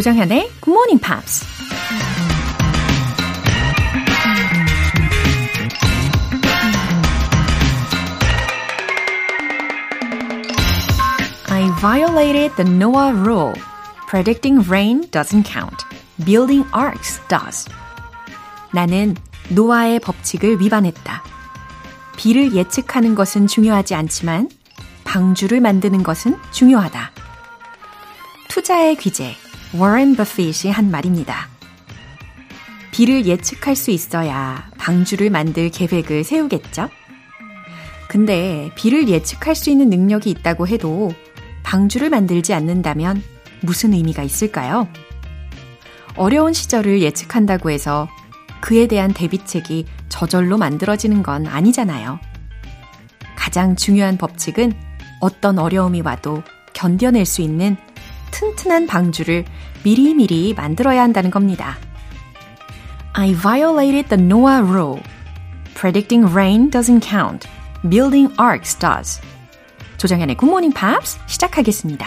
조정현의 Good Morning Pops. I violated the Noah rule. Predicting rain doesn't count. Building arcs does. 나는 노아의 법칙을 위반했다. 비를 예측하는 것은 중요하지 않지만 방주를 만드는 것은 중요하다. 투자의 귀재 워렌 버핏이 한 말입니다. 비를 예측할 수 있어야 방주를 만들 계획을 세우겠죠? 근데 비를 예측할 수 있는 능력이 있다고 해도 방주를 만들지 않는다면 무슨 의미가 있을까요? 어려운 시절을 예측한다고 해서 그에 대한 대비책이 저절로 만들어지는 건 아니잖아요. 가장 중요한 법칙은 어떤 어려움이 와도 견뎌낼 수 있는 튼튼한 방주를 미리미리 만들어야 한다는 겁니다. I violated the Noah rule. Predicting rain doesn't count. Building arcs does. 조정현의 Good Morning Pops 시작하겠습니다.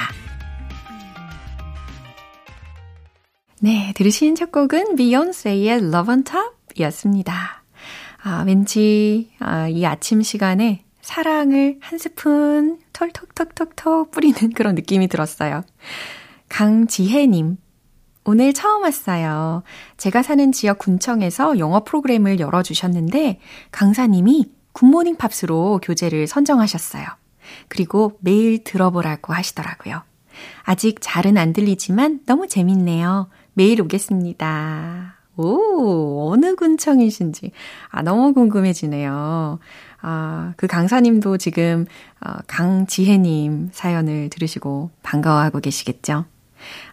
네, 들으신 첫 곡은 비욘세의 Love on Top 이었습니다. 아, 왠지 아, 이 아침 시간에 사랑을 한 스푼 털톡톡톡톡 뿌리는 그런 느낌이 들었어요. 강지혜님, 오늘 처음 왔어요. 제가 사는 지역 군청에서 영어 프로그램을 열어주셨는데 강사님이 굿모닝 팝스로 교재를 선정하셨어요. 그리고 매일 들어보라고 하시더라고요. 아직 잘은 안 들리지만 너무 재밌네요. 매일 오겠습니다. 오, 어느 군청이신지. 아, 너무 궁금해지네요. 아, 그 강사님도 지금, 어, 강지혜님 사연을 들으시고 반가워하고 계시겠죠?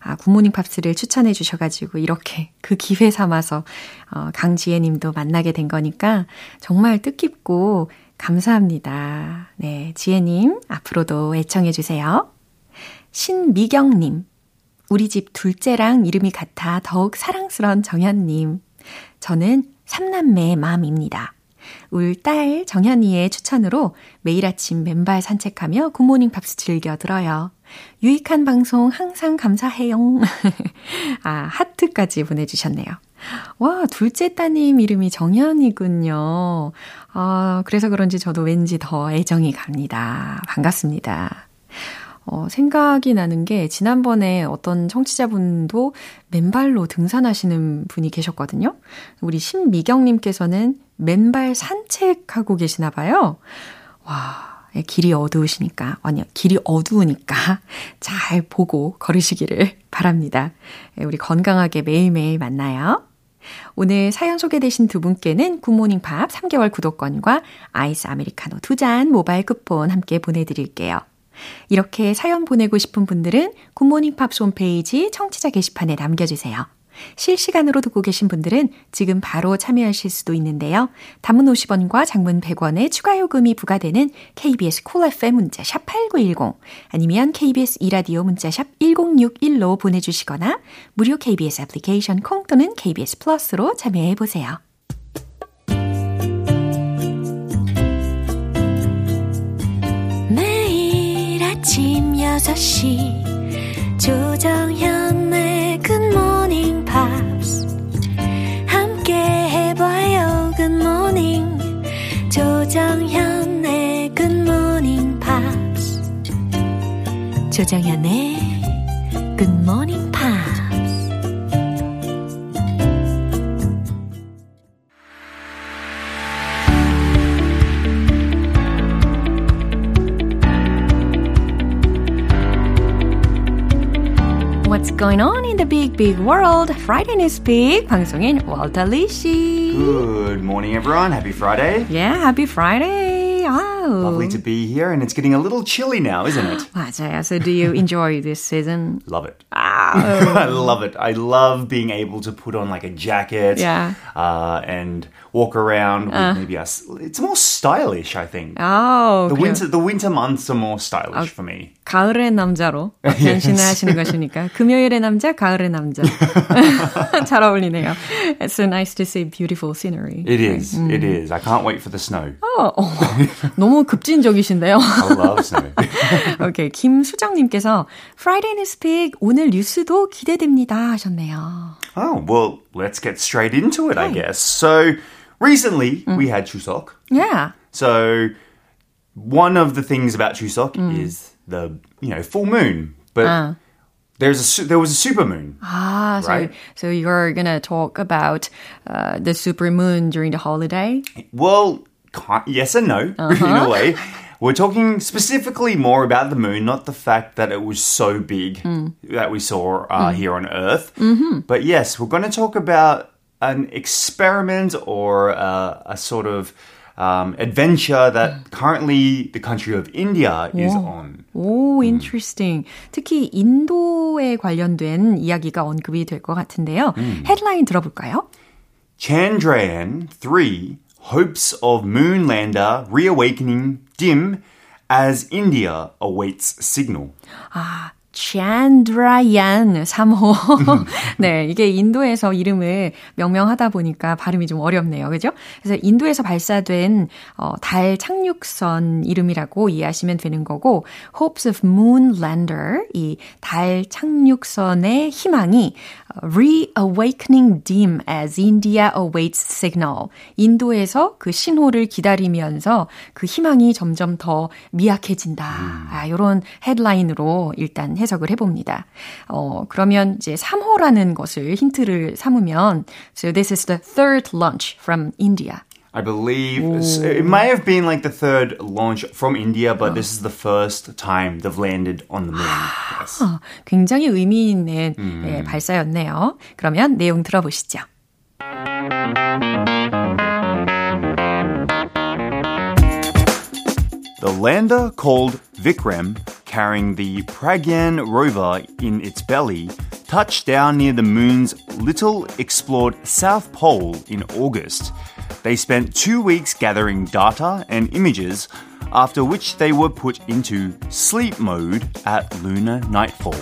아, 굿모닝 팝스를 추천해 주셔가지고 이렇게 그 기회 삼아서, 어, 강지혜 님도 만나게 된 거니까 정말 뜻깊고 감사합니다. 네, 지혜 님, 앞으로도 애청해 주세요. 신미경 님, 우리 집 둘째랑 이름이 같아 더욱 사랑스런 정현님. 저는 삼남매의 맘입니다. 울 딸 정현이의 추천으로 매일 아침 맨발 산책하며 굿모닝 팝스 즐겨 들어요. 유익한 방송 항상 감사해요. 아, 하트까지 보내주셨네요. 와, 둘째 따님 이름이 정현이군요. 아, 그래서 그런지 저도 왠지 더 애정이 갑니다. 반갑습니다. 어, 생각이 나는 게 지난번에 어떤 청취자분도 맨발로 등산하시는 분이 계셨거든요. 우리 신미경님께서는 맨발 산책하고 계시나 봐요. 와, 예, 길이 어두우시니까, 아니요, 길이 어두우니까 잘 보고 걸으시기를 바랍니다. 예, 우리 건강하게 매일매일 만나요. 오늘 사연 소개되신 두 분께는 굿모닝 팝 3개월 구독권과 아이스 아메리카노 두 잔 모바일 쿠폰 함께 보내드릴게요. 이렇게 사연 보내고 싶은 분들은 굿모닝 팝스 홈페이지 청취자 게시판에 남겨주세요. 실시간으로 듣고 계신 분들은 지금 바로 참여하실 수도 있는데요. 단문 50원과 장문 100원의 추가 요금이 부과되는 KBS Cool FM 문자샵 8910 아니면 KBS 이라디오 문자샵 1061로 보내주시거나 무료 KBS 애플리케이션 콩 또는 KBS 플러스로 참여해 보세요. 매일 아침 6시 조정현의 굿모닝 조정현의 굿모닝 팝스 What's going on in the big, big world? Friday News Speak 방송인 월터 리씨. Good morning, everyone. Happy Friday. Yeah, happy Friday. 아우. Lovely to be here, and it's getting a little chilly now, isn't it? 맞아요. So do you enjoy this season? love it. 아우. I love it. I love being able to put on like a jacket Yeah. uh, and walk around with maybe a. s- It's more stylish, I think. 아우. the 그래요. winter, the winter months are more stylish for me. 가을의 남자로 변신을 하시는 것이니까 금요일의 남자, 가을의 남자. 잘 어울리네요. It's so nice to see beautiful scenery. It is. It is. I can't wait for the snow. 어, 어, 너무 급진적이신데요. I love snow. 오케이. 김수정님께서 Friday News Speak 오늘 뉴스 뉴스도 기대됩니다 하셨네요. Oh, well, let's get straight into it, I guess. So, recently we had Chuseok. Yeah. So, one of the things about Chuseok is the, you know, full moon. But there's a su- there was a super moon. Ah, so, Right. so you're gonna talk about uh, the super moon during the holiday? Well, ki- yes and no, in a way. We're talking specifically more about the moon, not the fact that it was so big that we saw uh, here on Earth. But yes, we're going to talk about an experiment or uh, a sort of um, adventure that currently the country of India is on. 오, interesting. 특히 인도에 관련된 이야기가 언급이 될 것 같은데요. 헤드라인 들어볼까요? Chandrayaan 3 hopes of moon lander reawakening dim as India awaits signal. 아, Chandrayaan 3호. 네, 이게 인도에서 이름을 명명하다 보니까 발음이 좀 어렵네요. 그죠? 그래서 인도에서 발사된 어, 달 착륙선 이름이라고 이해하시면 되는 거고 Hopes of Moon Lander 이 달 착륙선의 희망이 어, Reawakening dim as India awaits signal. 인도에서 그 신호를 기다리면서 그 희망이 점점 더 미약해진다. 아, 요런 헤드라인으로 일단 해석을 해봅니다. 어, 그러면 이제 3호라는 것을 힌트를 삼으면 So this is the third launch from India. I believe it may have been like the third launch from India, but this is the first time they've landed on the moon. Yes. 어, 굉장히 의미 있는 예, 발사였네요. 그러면 내용 들어보시죠. The lander called Vikram, carrying the Pragyan rover in its belly, touched down near the moon's little explored south pole in August. They spent two weeks gathering data and images, after which they were put into sleep mode at lunar nightfall.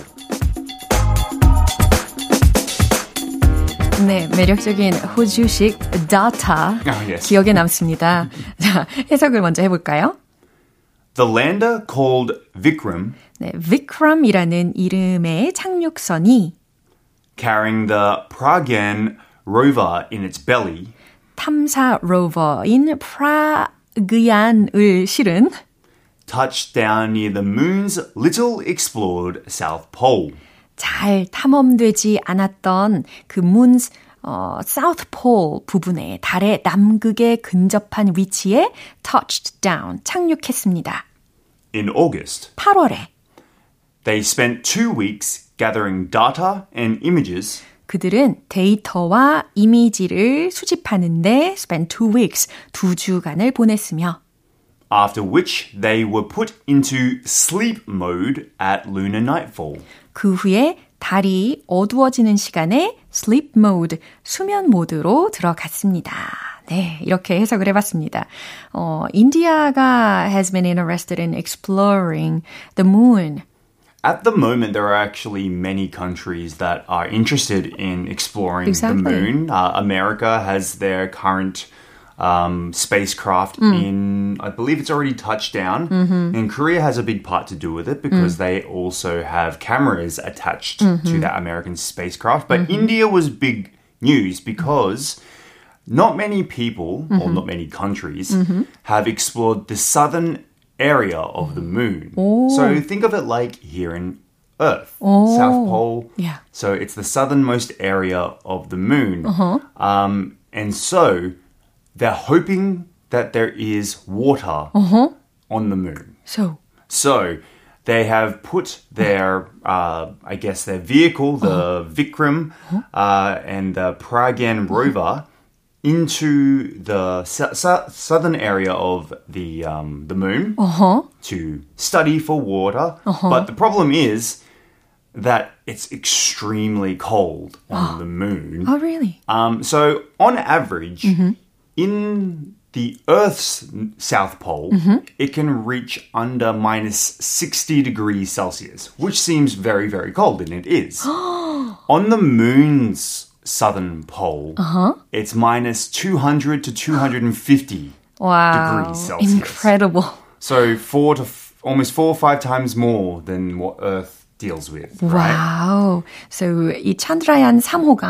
네, 매력적인 호주식 data Ah, yes. 기억에 남습니다. 자, 해석을 먼저 해볼까요? The lander called Vikram, 네, Vikram이라는 이름의 착륙선이 carrying the Pragyan rover in its belly, 탐사 로버인 프라그얀을 실은 touched down near the moon's little explored south pole. 잘 탐험되지 않았던 그 문, 어, South Pole 부분에 달의 남극에 근접한 위치에 touched down, 착륙했습니다. In August, 8월에 they spent two weeks gathering data and images, 그들은 데이터와 이미지를 수집하는데 spent two weeks, 두 주간을 보냈으며 after which they were put into sleep mode at lunar nightfall. 그 후에 달이 어두워지는 시간에 sleep mode, 수면 모드로 들어갔습니다. 네, 이렇게 해석을 해봤습니다. 어, 인디아가 has been interested in exploring the moon. At the moment, there are actually many countries that are interested in exploring Exactly. the moon. Uh, America has their current um, spacecraft hmm. in, I believe it's already touched down. Mm-hmm. And Korea has a big part to do with it because hmm. they also have cameras attached to mm-hmm. that American spacecraft. But mm-hmm. India was big news because not many people, or not many countries, have explored the southern area of the moon. So think of it like here in Earth, South Pole. Yeah. So it's the southernmost area of the moon. Uh Um, and so they're hoping that there is water on the moon. So, So they have put their, uh, I guess, their vehicle, the Vikram, uh, and the Pragyan rover into the su- su- southern area of the um, the moon to study for water. But the problem is that it's extremely cold on the moon. oh really? Um, so, on average, in the Earth's south pole, it can reach under minus 60 degrees Celsius, which seems very, very cold, and it is. on the moon's southern pole, it's minus 200 to 250 Wow, degrees Celsius. incredible. So, four to f- almost four or five times more than what Earth deals with. Right? Wow. So 이 찬드라얀 3호가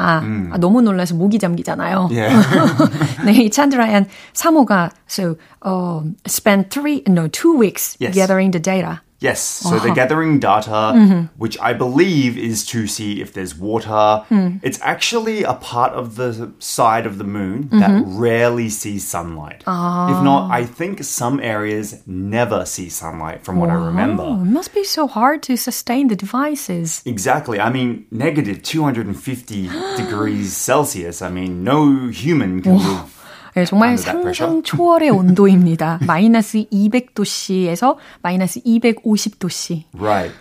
아, 너무 놀라서 목이 잠기잖아요. Yeah. 네, 이 찬드라얀 3호가 so um, spent three no two weeks Yes. gathering the data. Yes, so they're uh-huh. gathering data, mm-hmm. which I believe is to see if there's water. Hmm. It's actually a part of the side of the moon that mm-hmm. rarely sees sunlight. If ah. not, I think some areas never see sunlight from what I remember. Oh, it must be so hard to sustain the devices. Exactly. I mean, negative 250 degrees Celsius. I mean, no human can live. 네, 정말 Under that pressure? 상상 초월의 온도입니다. 마이너스 200도씨에서 마이너스 250도씨. Right.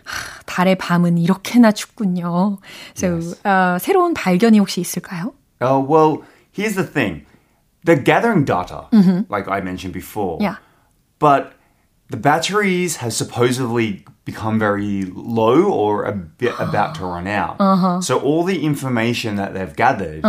달의 밤은 이렇게나 춥군요. So, 어, 새로운 발견이 혹시 있을까요? Oh, well, here's the thing. They're gathering data, like I mentioned before. Yeah. But the batteries have supposedly become very low or a bit about to run out. So all the information that they've gathered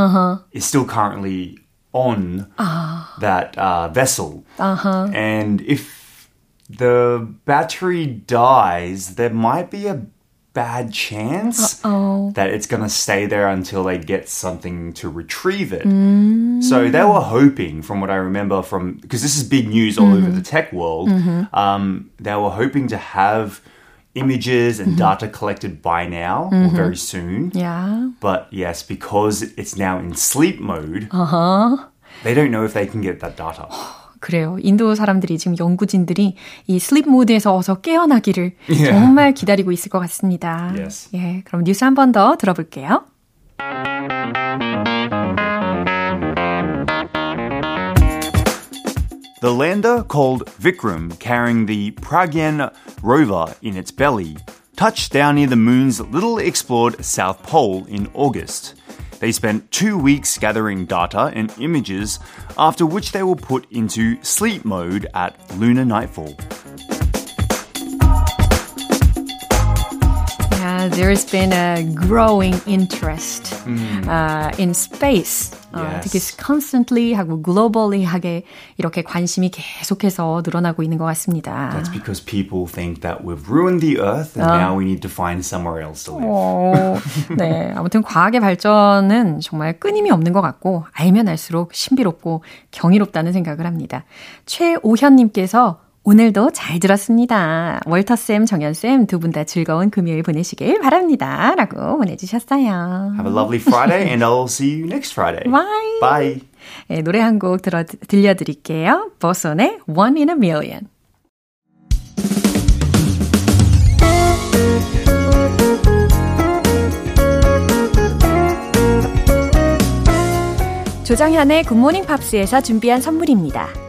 is still currently on ah. that uh, vessel. Uh-huh. And if the battery dies, there might be a bad chance that it's going to stay there until they get something to retrieve it. Mm. So they were hoping, from what I remember, from because this is big news all over mm-hmm. the tech world, mm-hmm. um, they were hoping to have images and data collected by now or very soon. Yeah. But yes, because it's now in sleep mode, they don't know if they can get that data. 그래요. 인도 사람들이 지금 연구진들이 이 슬립 모드에서 어서 깨어나기를 Yeah. 정말 기다리고 있을 것 같습니다. Yes. 예, 그럼 뉴스 한 번 더 들어볼게요. The lander called Vikram, carrying the Pragyan rover in its belly, touched down near the moon's little explored South Pole in August. They spent two weeks gathering data and images, after which they were put into sleep mode at lunar nightfall. There's been a growing interest uh, in space. 어, Yes. 되게 constantly 하고 globally 하게 이렇게 관심이 계속해서 늘어나고 있는 것 같습니다. That's because people think that we've ruined the Earth and now we need to find somewhere else to live. 어, 네. 아무튼 과학의 발전은 정말 끊임이 없는 것 같고, 알면 알수록 신비롭고 경이롭다는 생각을 합니다. 최오현님께서 오늘도 잘 들었습니다. 월터쌤, 정연쌤 두 분 다 즐거운 금요일 보내시길 바랍니다. 라고 보내주셨어요. Have a lovely Friday and I'll see you next Friday. Bye. Bye. 네, 노래 한 곡 들려드릴게요. 보쏜의 One in a Million. 조장현의 굿모닝 팝스에서 준비한 선물입니다.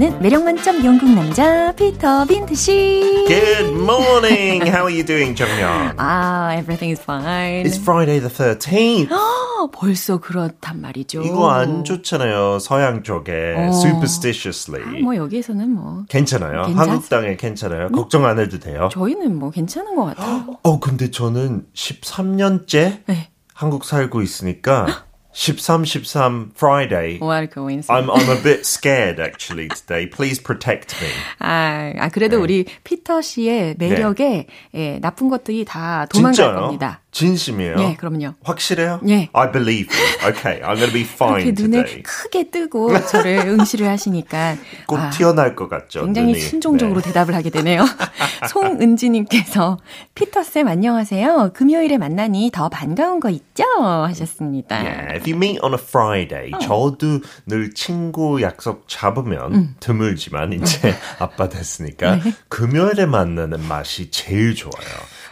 나타나는 매력 만점 영국 남자 피터 빈트 씨. Good morning. How are you doing, 정연? 아, everything is fine. It's Friday the 13th. 아, 벌써 그렇단 말이죠. 이거 안 좋잖아요. 서양 쪽에 어. superstitiously. 뭐 여기에서는 뭐 괜찮아요. 괜찮- 한국 땅에 괜찮아요. 걱정 안 해도 돼요. 저희는 뭐 괜찮은 것 같아요. 어, 근데 저는 13년째 네. 한국 살고 있으니까 13, 13 Friday. What coincidence. I'm I'm a bit scared actually today. Please protect me. 아, 아, 그래도 네. 우리 피터 씨의 매력에 예, 나쁜 것들이 다 도망갈 진짜요? 겁니다. 진심이에요? 예, 그럼요. 확실해요? 예. I believe you. Okay, I'm to be 이렇게 fine 눈을 today. 크게 뜨고 저를 응시를 하시니까 곧 아, 튀어날 것 같죠. 굉장히 눈이. 순종적으로 네. 대답을 하게 되네요. 송은지님께서 피터 쌤 안녕하세요. 금요일에 만나니 더 반가운 거 있죠? 하셨습니다. Yeah, if you meet on a Friday, 저도 늘 친구 약속 잡으면 드물지만 이제 아빠 됐으니까 금요일에 만나는 맛이 제일 좋아요.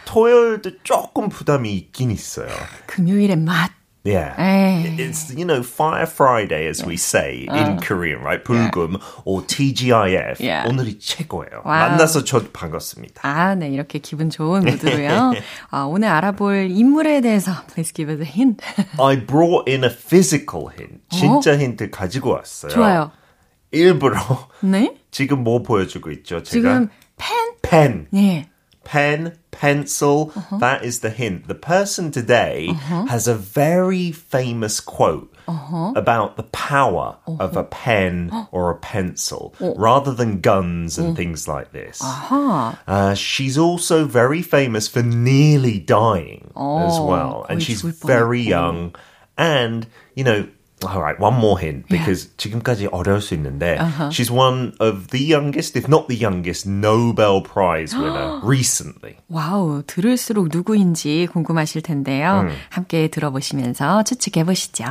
토요일도 조금 부담이 있긴 있어요. 금요일의 맛. Yeah. 에이. It's, you know, Fire Friday, as we say in Korean, right? 불금 or TGIF. Yeah. 오늘이 최고예요. Wow. 만나서 저도 반갑습니다. 아, 네, 이렇게 기분 좋은 무드로요. 아, 오늘 알아볼 인물에 대해서 please give us a hint. I brought in a physical hint. 진짜 힌트 가지고 왔어요. 좋아요. 일부러 네? 지금 뭐 보여주고 있죠? 제가 지금 펜? pen. 네. pen, pencil. Uh -huh. that is the hint. The person today uh -huh. has a very famous quote. Uh -huh. About the power of a pen or a pencil rather than guns and things like this. Uh, she's also very famous for nearly dying as well. And she's very young. And, you know, all right, one more hint because 지금까지 어려울 수 있는데 she's one of the youngest, if not the youngest, Nobel Prize winner recently. 와우, 들을수록 누구인지 궁금하실 텐데요. 함께 들어보시면서 추측해 보시죠.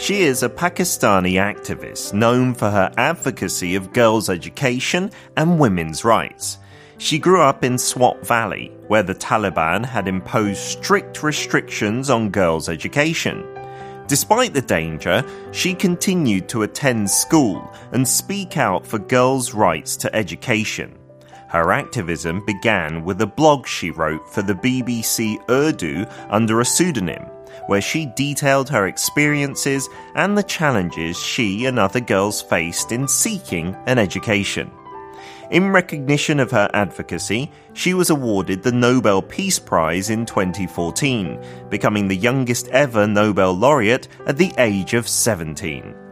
She is a Pakistani activist known for her advocacy of girls' education and women's rights. She grew up in Swat Valley, where the Taliban had imposed strict restrictions on girls' education. Despite the danger, she continued to attend school and speak out for girls' rights to education. Her activism began with a blog she wrote for the BBC Urdu under a pseudonym, where she detailed her experiences and the challenges she and other girls faced in seeking an education. In recognition of her advocacy, she was awarded the Nobel Peace Prize in 2014, becoming the youngest ever Nobel laureate at the age of 17.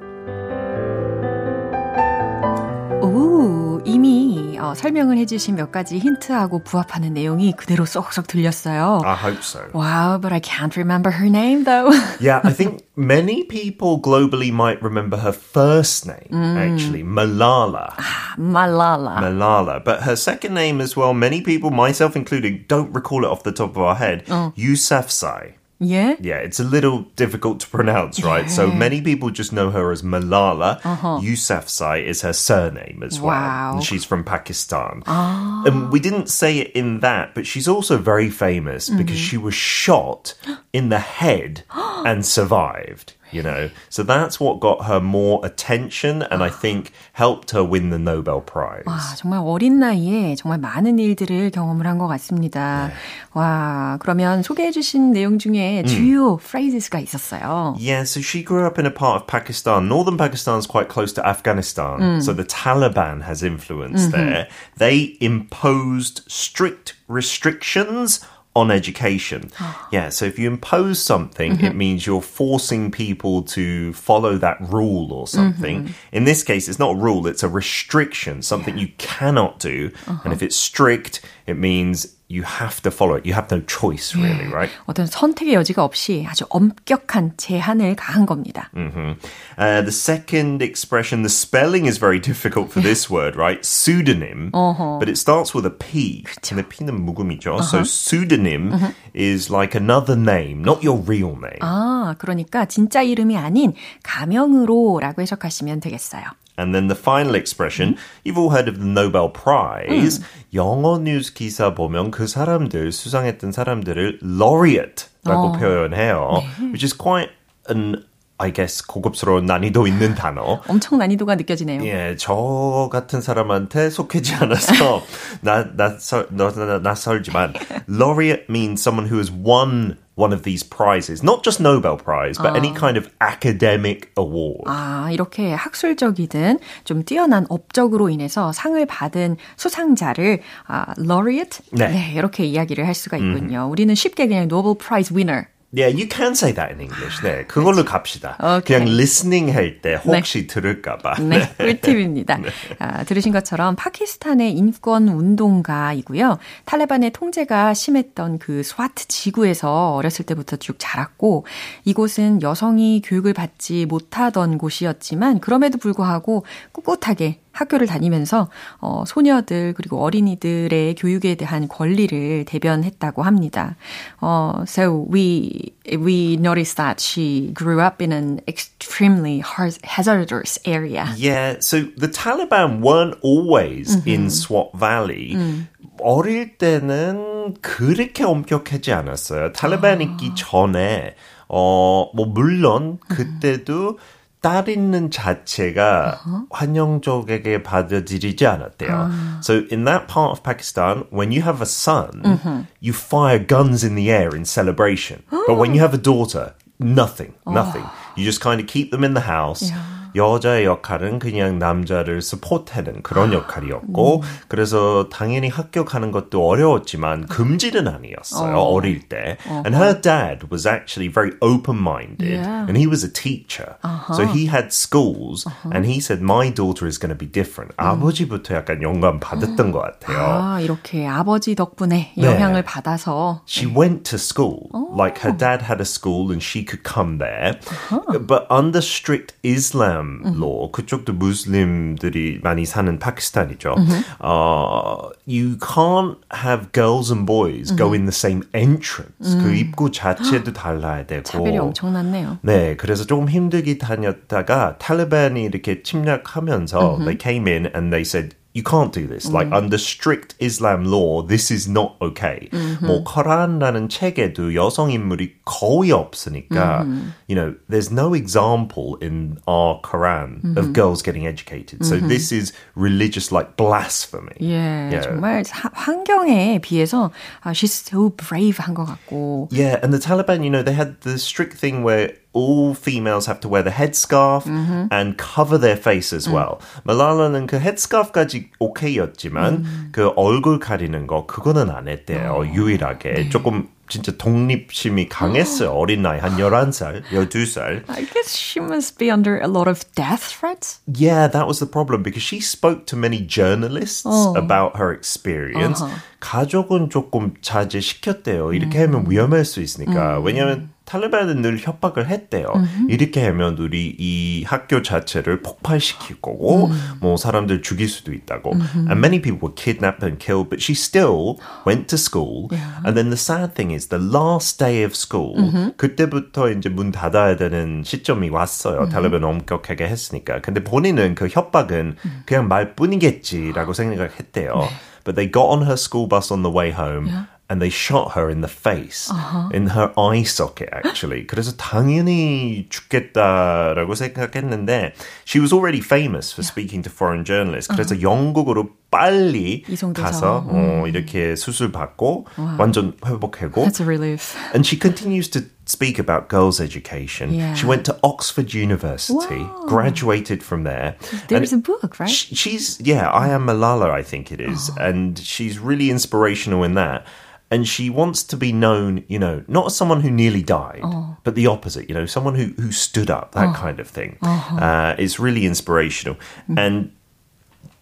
어, 설명을 해주신 몇 가지 힌트하고 부합하는 내용이 그대로 쏙쏙 들렸어요. I hope so. Wow, but I can't remember her name though. Yeah, I think many people globally might remember her first name, actually, Malala. Malala. Malala. But her second name as well, many people, myself included, don't recall it off the top of our head. Yousafzai. 예? Yeah, it's a little difficult to pronounce, right? So many people just know her as Malala. Uh-huh. Yousafzai is her surname as well. And she's from Pakistan. Ah. And we didn't say it in that, but she's also very famous because mm-hmm. she was shot in the head and survived You know, so that's what got her more attention and I think helped her win the Nobel Prize. 와, 정말 어린 나이에 정말 많은 일들을 경험을 한 것 같습니다. 와, 그러면 소개해 주신 내용 중에 주요 phrases,가 있었어요. Yeah, so she grew up in a part of Pakistan. Northern Pakistan is quite close to Afghanistan, so the Taliban has influence there. They imposed strict restrictions on education. Ah. yeah, so if you impose something, it mm-hmm. means you're forcing people to follow that rule or something. Mm-hmm. In this case, it's not a rule, it's a restriction, something you cannot do. Uh-huh. And if it's strict, it means you have to follow it. You have no choice, really, right? 어떤 선택의 여지가 없이 아주 엄격한 제한을 가한 겁니다. Uh, the second expression, the spelling is very difficult for this word, right? Pseudonym, but it starts with a P. 근데 P는 묵음이죠. So pseudonym is like another name, not your real name. 아, 그러니까 진짜 이름이 아닌 가명으로라고 해석하시면 되겠어요. And then the final expression, you've all heard of the Nobel Prize. 영어 뉴스 기사 보면 그 사람들, 수상했던 사람들을 laureate라고 표현해요. Which is quite an, I guess, 고급스러운 난이도 있는 단어. 엄청 난이도가 느껴지네요. 예, 저 같은 사람한테 속하지 않아서 나, 낯설, 나, 나, 낯설지만 laureate means someone who has won one of these prizes. Not just Nobel Prize, but any kind of academic award. 아, 이렇게 학술적이든 좀 뛰어난 업적으로 인해서 상을 받은 수상자를 아, laureate? 네. 이렇게 이야기를 할 수가 있군요. 우리는 쉽게 그냥 Nobel Prize winner Yeah, you can say that in English. 네, 그걸로 갑시다. 오케이. 그냥 listening 할 때 혹시 들을까봐. 네, 꿀팁입니다. 아, 들으신 것처럼 파키스탄의 인권 운동가이고요. 탈레반의 통제가 심했던 그 스와트 지구에서 어렸을 때부터 쭉 자랐고 이곳은 여성이 교육을 받지 못하던 곳이었지만 그럼에도 불구하고 꿋꿋하게 학교를 다니면서 어, 소녀들 그리고 어린이들의 교육에 대한 권리를 대변했다고 합니다. 어, so we we noticed that she grew up in an extremely hazardous area. Yeah, so the Taliban weren't always mm-hmm. in Swat Valley. 음. 어릴 때는 그렇게 엄격하지 않았어요. 탈레반 있기 전에 어, 뭐, 물론, 그때도 딸 있는 자체가 uh-huh. 환영적에게 받아들이지 않았대요. Uh. So in that part of Pakistan, when you have a son, uh-huh. you fire guns in the air in celebration. but when you have a daughter, nothing, nothing. Oh. You just kind of keep them in the house. Yeah. 여자의 역할은 그냥 남자를 스포트하는 그런 역할이었고 음. 그래서 당연히 학교 가는 것도 어려웠지만 금지는 아니었어요 어. 어릴 때. Uh-huh. And her dad was actually very open-minded yeah. and he was a teacher. Uh-huh. So he had schools uh-huh. and he said my daughter is going to be different. 음. 아버지부터 약간 영감 받았던 것 같아요. 아, 이렇게 아버지 덕분에 네. 영향을 받아서 She went to school. 오. Like her dad had a school and she could come there. Uh-huh. But under strict Islam Mm-hmm. law, 그쪽도 무슬림들이 많이 사는 파키스탄이죠. Mm-hmm. Uh, you can't have girls and boys mm-hmm. go in the same entrance. 그 입구 자체도 달라야 되고. 차별이 엄청났네요. 네, 그래서 조금 힘들게 다녔다가 탈레반이 이렇게 침략하면서 they came in and they said you can't do this. Like under strict Islam law, this is not okay. Mm-hmm. 뭐 코란이라는 책에도 여성 인물이 거의 없으니까, mm-hmm. you know, there's no example in our Quran mm-hmm. of girls getting educated. So this is religious like blasphemy. Yeah, yeah. 정말 환경에 비해서 uh, she's so brave 한것 같고. Yeah, and the Taliban, you know, they had the strict thing where all females have to wear the headscarf mm-hmm. and cover their face as well. 음. 말랄라는 그 헤드스카프까지 오케이였지만 음. 그 얼굴 가리는 거 그거는 안 했대요. 어. 유일하게 네. 조금 진짜 독립심이 강했어요. 어린 나이 한 11살, 12살. I guess she must be under a lot of death threats. Yeah, that was the problem because she spoke to many journalists 어. about her experience. Uh-huh. 가족은 조금 자제시켰대요. 이렇게 음. 하면 위험할 수 있으니까. 음. 왜냐하면 탈레반은 늘 협박을 했대요. 음흠. 이렇게 하면 우리 이 학교 자체를 폭발시킬 거고, 음. 뭐 사람들 죽일 수도 있다고. 음흠. And many people were kidnapped and killed, but she still went to school. Yeah. And then the sad thing is, the last day of school, 음흠. 그때부터 이제 문 닫아야 되는 시점이 왔어요. 탈레반 엄격하게 했으니까. 근데 본인은 그 협박은 그냥 말뿐이겠지라고 생각을 했대요. 네. But they got on her school bus on the way home. Yeah. and they shot her in the face, uh-huh. in her eye socket actually. 그래서 당연히 죽겠다라고 생각했는데 she was already famous for speaking to foreign journalists. 그래서 uh-huh. 영국으로 빨리 이송돼서. 가서 음. 어, 이렇게 수술 받고 wow. 완전 회복하고. That's a relief. And she continues to speak about girls' education. Yeah. She went to Oxford University, Whoa. graduated from there. There's a book, right? She's yeah, I am Malala, I think it is, oh. and she's really inspirational in that and she wants to be known, you know, not as someone who nearly died, oh. but the opposite, you know, someone who who stood up, that oh. kind of thing. Uh-huh. Uh, it's really inspirational, mm. and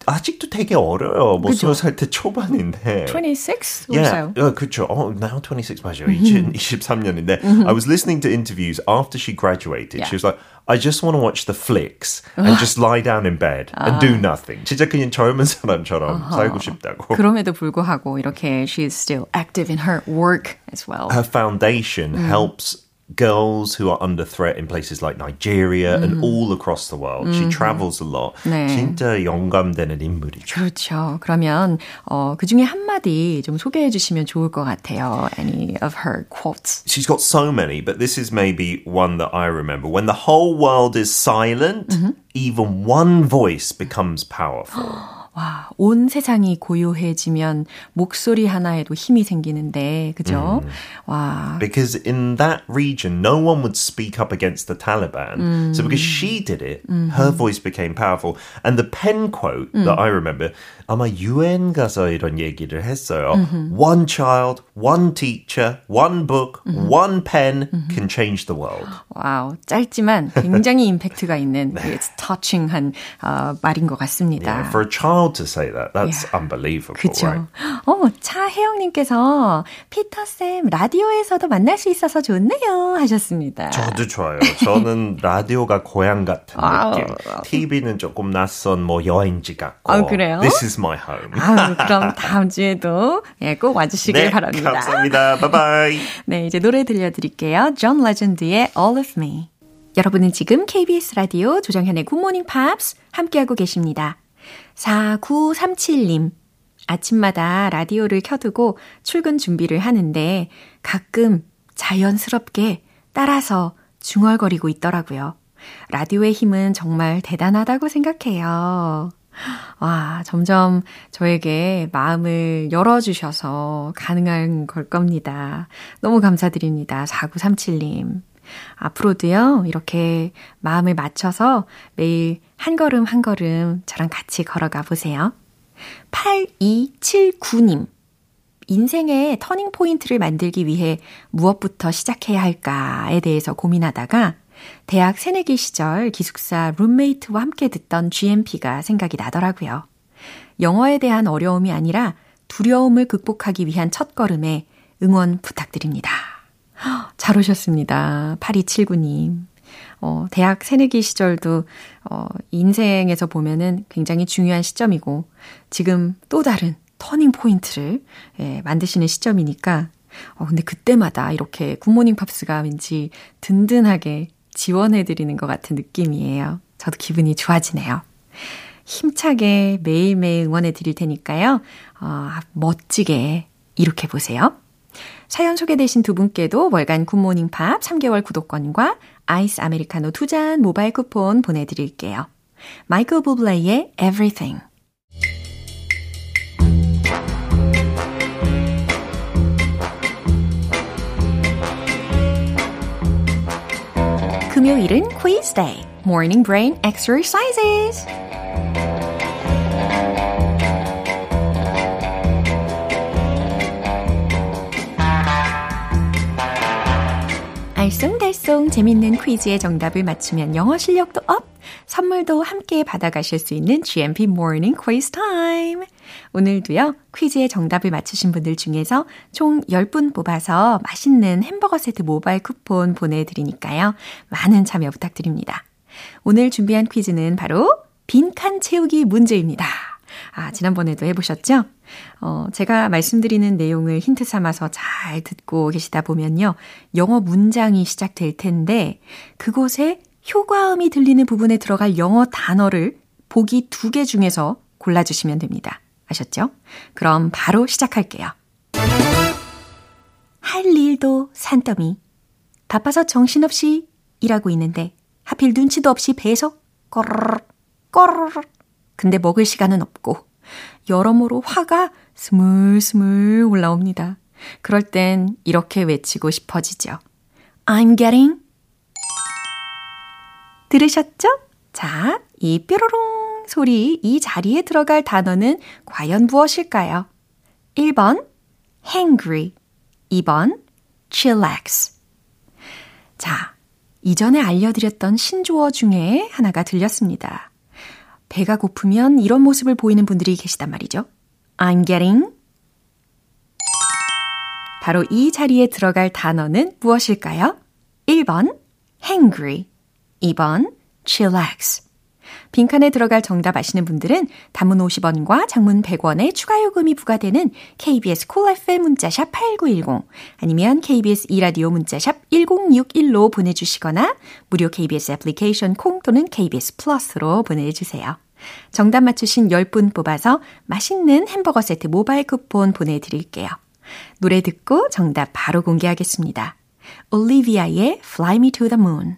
아직도 되게 어려요. 뭐 스무 살때 초반인데. 26? Yeah, uh, 그렇죠. Oh, now 26 맞아요. 2023년인데. I was listening to interviews after she graduated. Yeah. She was like, I just want to watch the flicks and just lie down in bed and do nothing. 진짜 그냥 젊은 사람처럼 uh-huh. 살고 싶다고. 그럼에도 불구하고 이렇게 she's still active in her work as well. Her foundation 음. helps girls who are under threat in places like Nigeria mm. and all across the world. Mm-hmm. She travels a lot. 네. 진짜 영감되는 인물이죠. 그렇죠. 그러면 어, 그 중에 한 마디 좀 소개해 주시면 좋을 것 같아요. Any of her quotes? She's got so many, but this is maybe one that I remember. When the whole world is silent, mm-hmm. even one voice becomes powerful. 와, 온 세상이 고요해지면 목소리 하나에도 힘이 생기는데, 그죠? 음. 와. Because in that region, no one would speak up against the Taliban. 음. So because she did it, 음. her voice became powerful. And the pen quote that I remember, 아마 유엔 가서 이런 얘기를 했어요. One child, one teacher, one book, one pen can change the world. 와우, 짧지만 굉장히 임팩트가 있는, 네. it's touching한 어, 말인 것 같습니다. Yeah, for a child child to say that. That's Yeah. unbelievable. 그죠. Right? 어, 차혜영님께서 피터쌤 라디오에서도 만날 수 있어서 좋네요 하셨습니다. 저도 좋아요. 저는 라디오가 고향 같은 아우. 느낌. TV는 조금 낯선 뭐 여행지 같고. 아, 그래요? This is my home. 아유, 그럼 다음 주에도 예, 꼭 와주시길 네, 바랍니다. 감사합니다. 바이바이. 네, 이제 노래 들려드릴게요. 존 레전드의 All of Me. 여러분은 지금 KBS 라디오 조정현의 굿모닝 팝스 함께하고 계십니다. 4937님. 아침마다 라디오를 켜두고 출근 준비를 하는데 가끔 자연스럽게 따라서 중얼거리고 있더라고요. 라디오의 힘은 정말 대단하다고 생각해요. 와, 점점 저에게 마음을 열어주셔서 가능한 걸 겁니다. 너무 감사드립니다. 4937님. 앞으로도요, 이렇게 마음을 맞춰서 매일 한 걸음 한 걸음 저랑 같이 걸어가 보세요. 8279님. 인생의 터닝 포인트를 만들기 위해 무엇부터 시작해야 할까에 대해서 고민하다가 대학 새내기 시절 기숙사 룸메이트와 함께 듣던 GMP가 생각이 나더라고요. 영어에 대한 어려움이 아니라 두려움을 극복하기 위한 첫 걸음에 응원 부탁드립니다. 잘 오셨습니다. 8279님. 어, 대학 새내기 시절도, 어, 인생에서 보면은 굉장히 중요한 시점이고, 지금 또 다른 turning point를, 예, 만드시는 시점이니까, 어, 근데 그때마다 이렇게 굿모닝 팝스가 왠지 든든하게 지원해드리는 것 같은 느낌이에요. 저도 기분이 좋아지네요. 힘차게 매일매일 응원해 드릴 테니까요. 어, 멋지게 이룩해 보세요. 사연 소개되신 두 분께도 월간 굿모닝 팝스 3개월 구독권과 아이스 아메리카노 두 잔 모바일 쿠폰 보내드릴게요. 마이클 부블레이의 Everything. 금요일은 quiz day, morning brain exercises. 알쏭달쏭 재밌는 퀴즈의 정답을 맞추면 영어 실력도 up, 선물도 함께 받아가실 수 있는 GMP Morning Quiz Time. 오늘도요, 퀴즈의 정답을 맞추신 분들 중에서 총 10분 뽑아서 맛있는 햄버거 세트 모바일 쿠폰 보내드리니까요. 많은 참여 부탁드립니다. 오늘 준비한 퀴즈는 바로 빈칸 채우기 문제입니다. 아, 지난번에도 해보셨죠? 어, 제가 말씀드리는 내용을 힌트 삼아서 잘 듣고 계시다 보면요. 영어 문장이 시작될 텐데, 그곳에 효과음이 들리는 부분에 들어갈 영어 단어를 보기 두 개 중에서 골라주시면 됩니다. 아셨죠? 그럼 바로 시작할게요. 할 일도 산더미. 바빠서 정신없이 일하고 있는데, 하필 눈치도 없이 배에서 꼬르르 꼬르르 근데 먹을 시간은 없고 여러모로 화가 스물스물 올라옵니다. 그럴 땐 이렇게 외치고 싶어지죠. I'm getting 들으셨죠? 자, 이 뾰로롱 소리 이 자리에 들어갈 단어는 과연 무엇일까요? 1번 hangry 2번 chillax 자, 이전에 알려드렸던 신조어 중에 하나가 들렸습니다. 배가 고프면 이런 모습을 보이는 분들이 계시단 말이죠. I'm getting. 바로 이 자리에 들어갈 단어는 무엇일까요? 1번 hangry, 2번 chillax. 빈칸에 들어갈 정답 아시는 분들은 단문 50원과 장문 100원의 추가 요금이 부과되는 KBS 콜 cool FM 문자샵 8910 아니면 KBS 이라디오 문자샵 1061로 보내주시거나 무료 KBS 애플리케이션 콩 또는 KBS 플러스로 보내주세요. 정답 맞추신 10분 뽑아서 맛있는 햄버거 세트 모바일 쿠폰 보내드릴게요. 노래 듣고 정답 바로 공개하겠습니다. 올리비아의 Fly Me to the Moon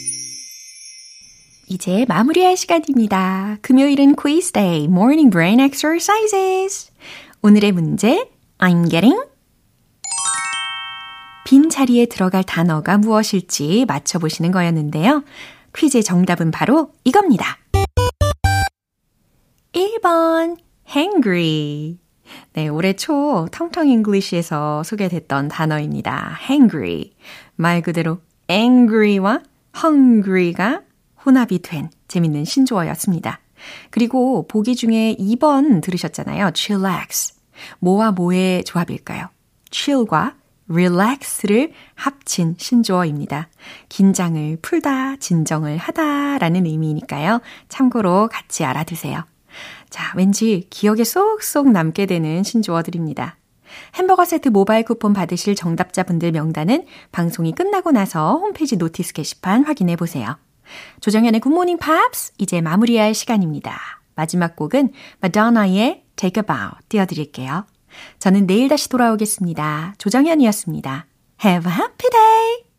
이제 마무리할 시간입니다. 금요일은 quiz day, morning brain exercises. 오늘의 문제, I'm getting 빈 자리에 들어갈 단어가 무엇일지 맞춰보시는 거였는데요. 퀴즈의 정답은 바로 이겁니다. 1번, hangry. 네, 올해 초 텅텅 잉글리시에서 소개됐던 단어입니다. hangry. 말 그대로 angry와 hungry가 혼합이 된 재밌는 신조어였습니다. 그리고 보기 중에 2번 들으셨잖아요. chillax. 뭐와 뭐의 조합일까요? chill과 relax를 합친 신조어입니다. 긴장을 풀다, 진정을 하다 라는 의미니까요. 참고로 같이 알아두세요. 자, 왠지 기억에 쏙쏙 남게 되는 신조어들입니다. 햄버거 세트 모바일 쿠폰 받으실 정답자분들 명단은 방송이 끝나고 나서 홈페이지 notice 게시판 확인해 보세요. 조정현의 굿모닝 팝스 이제 마무리할 시간입니다. 마지막 곡은 마돈나의 Take a Bow 띄워드릴게요. 저는 내일 다시 돌아오겠습니다. 조정현이었습니다. Have a happy day!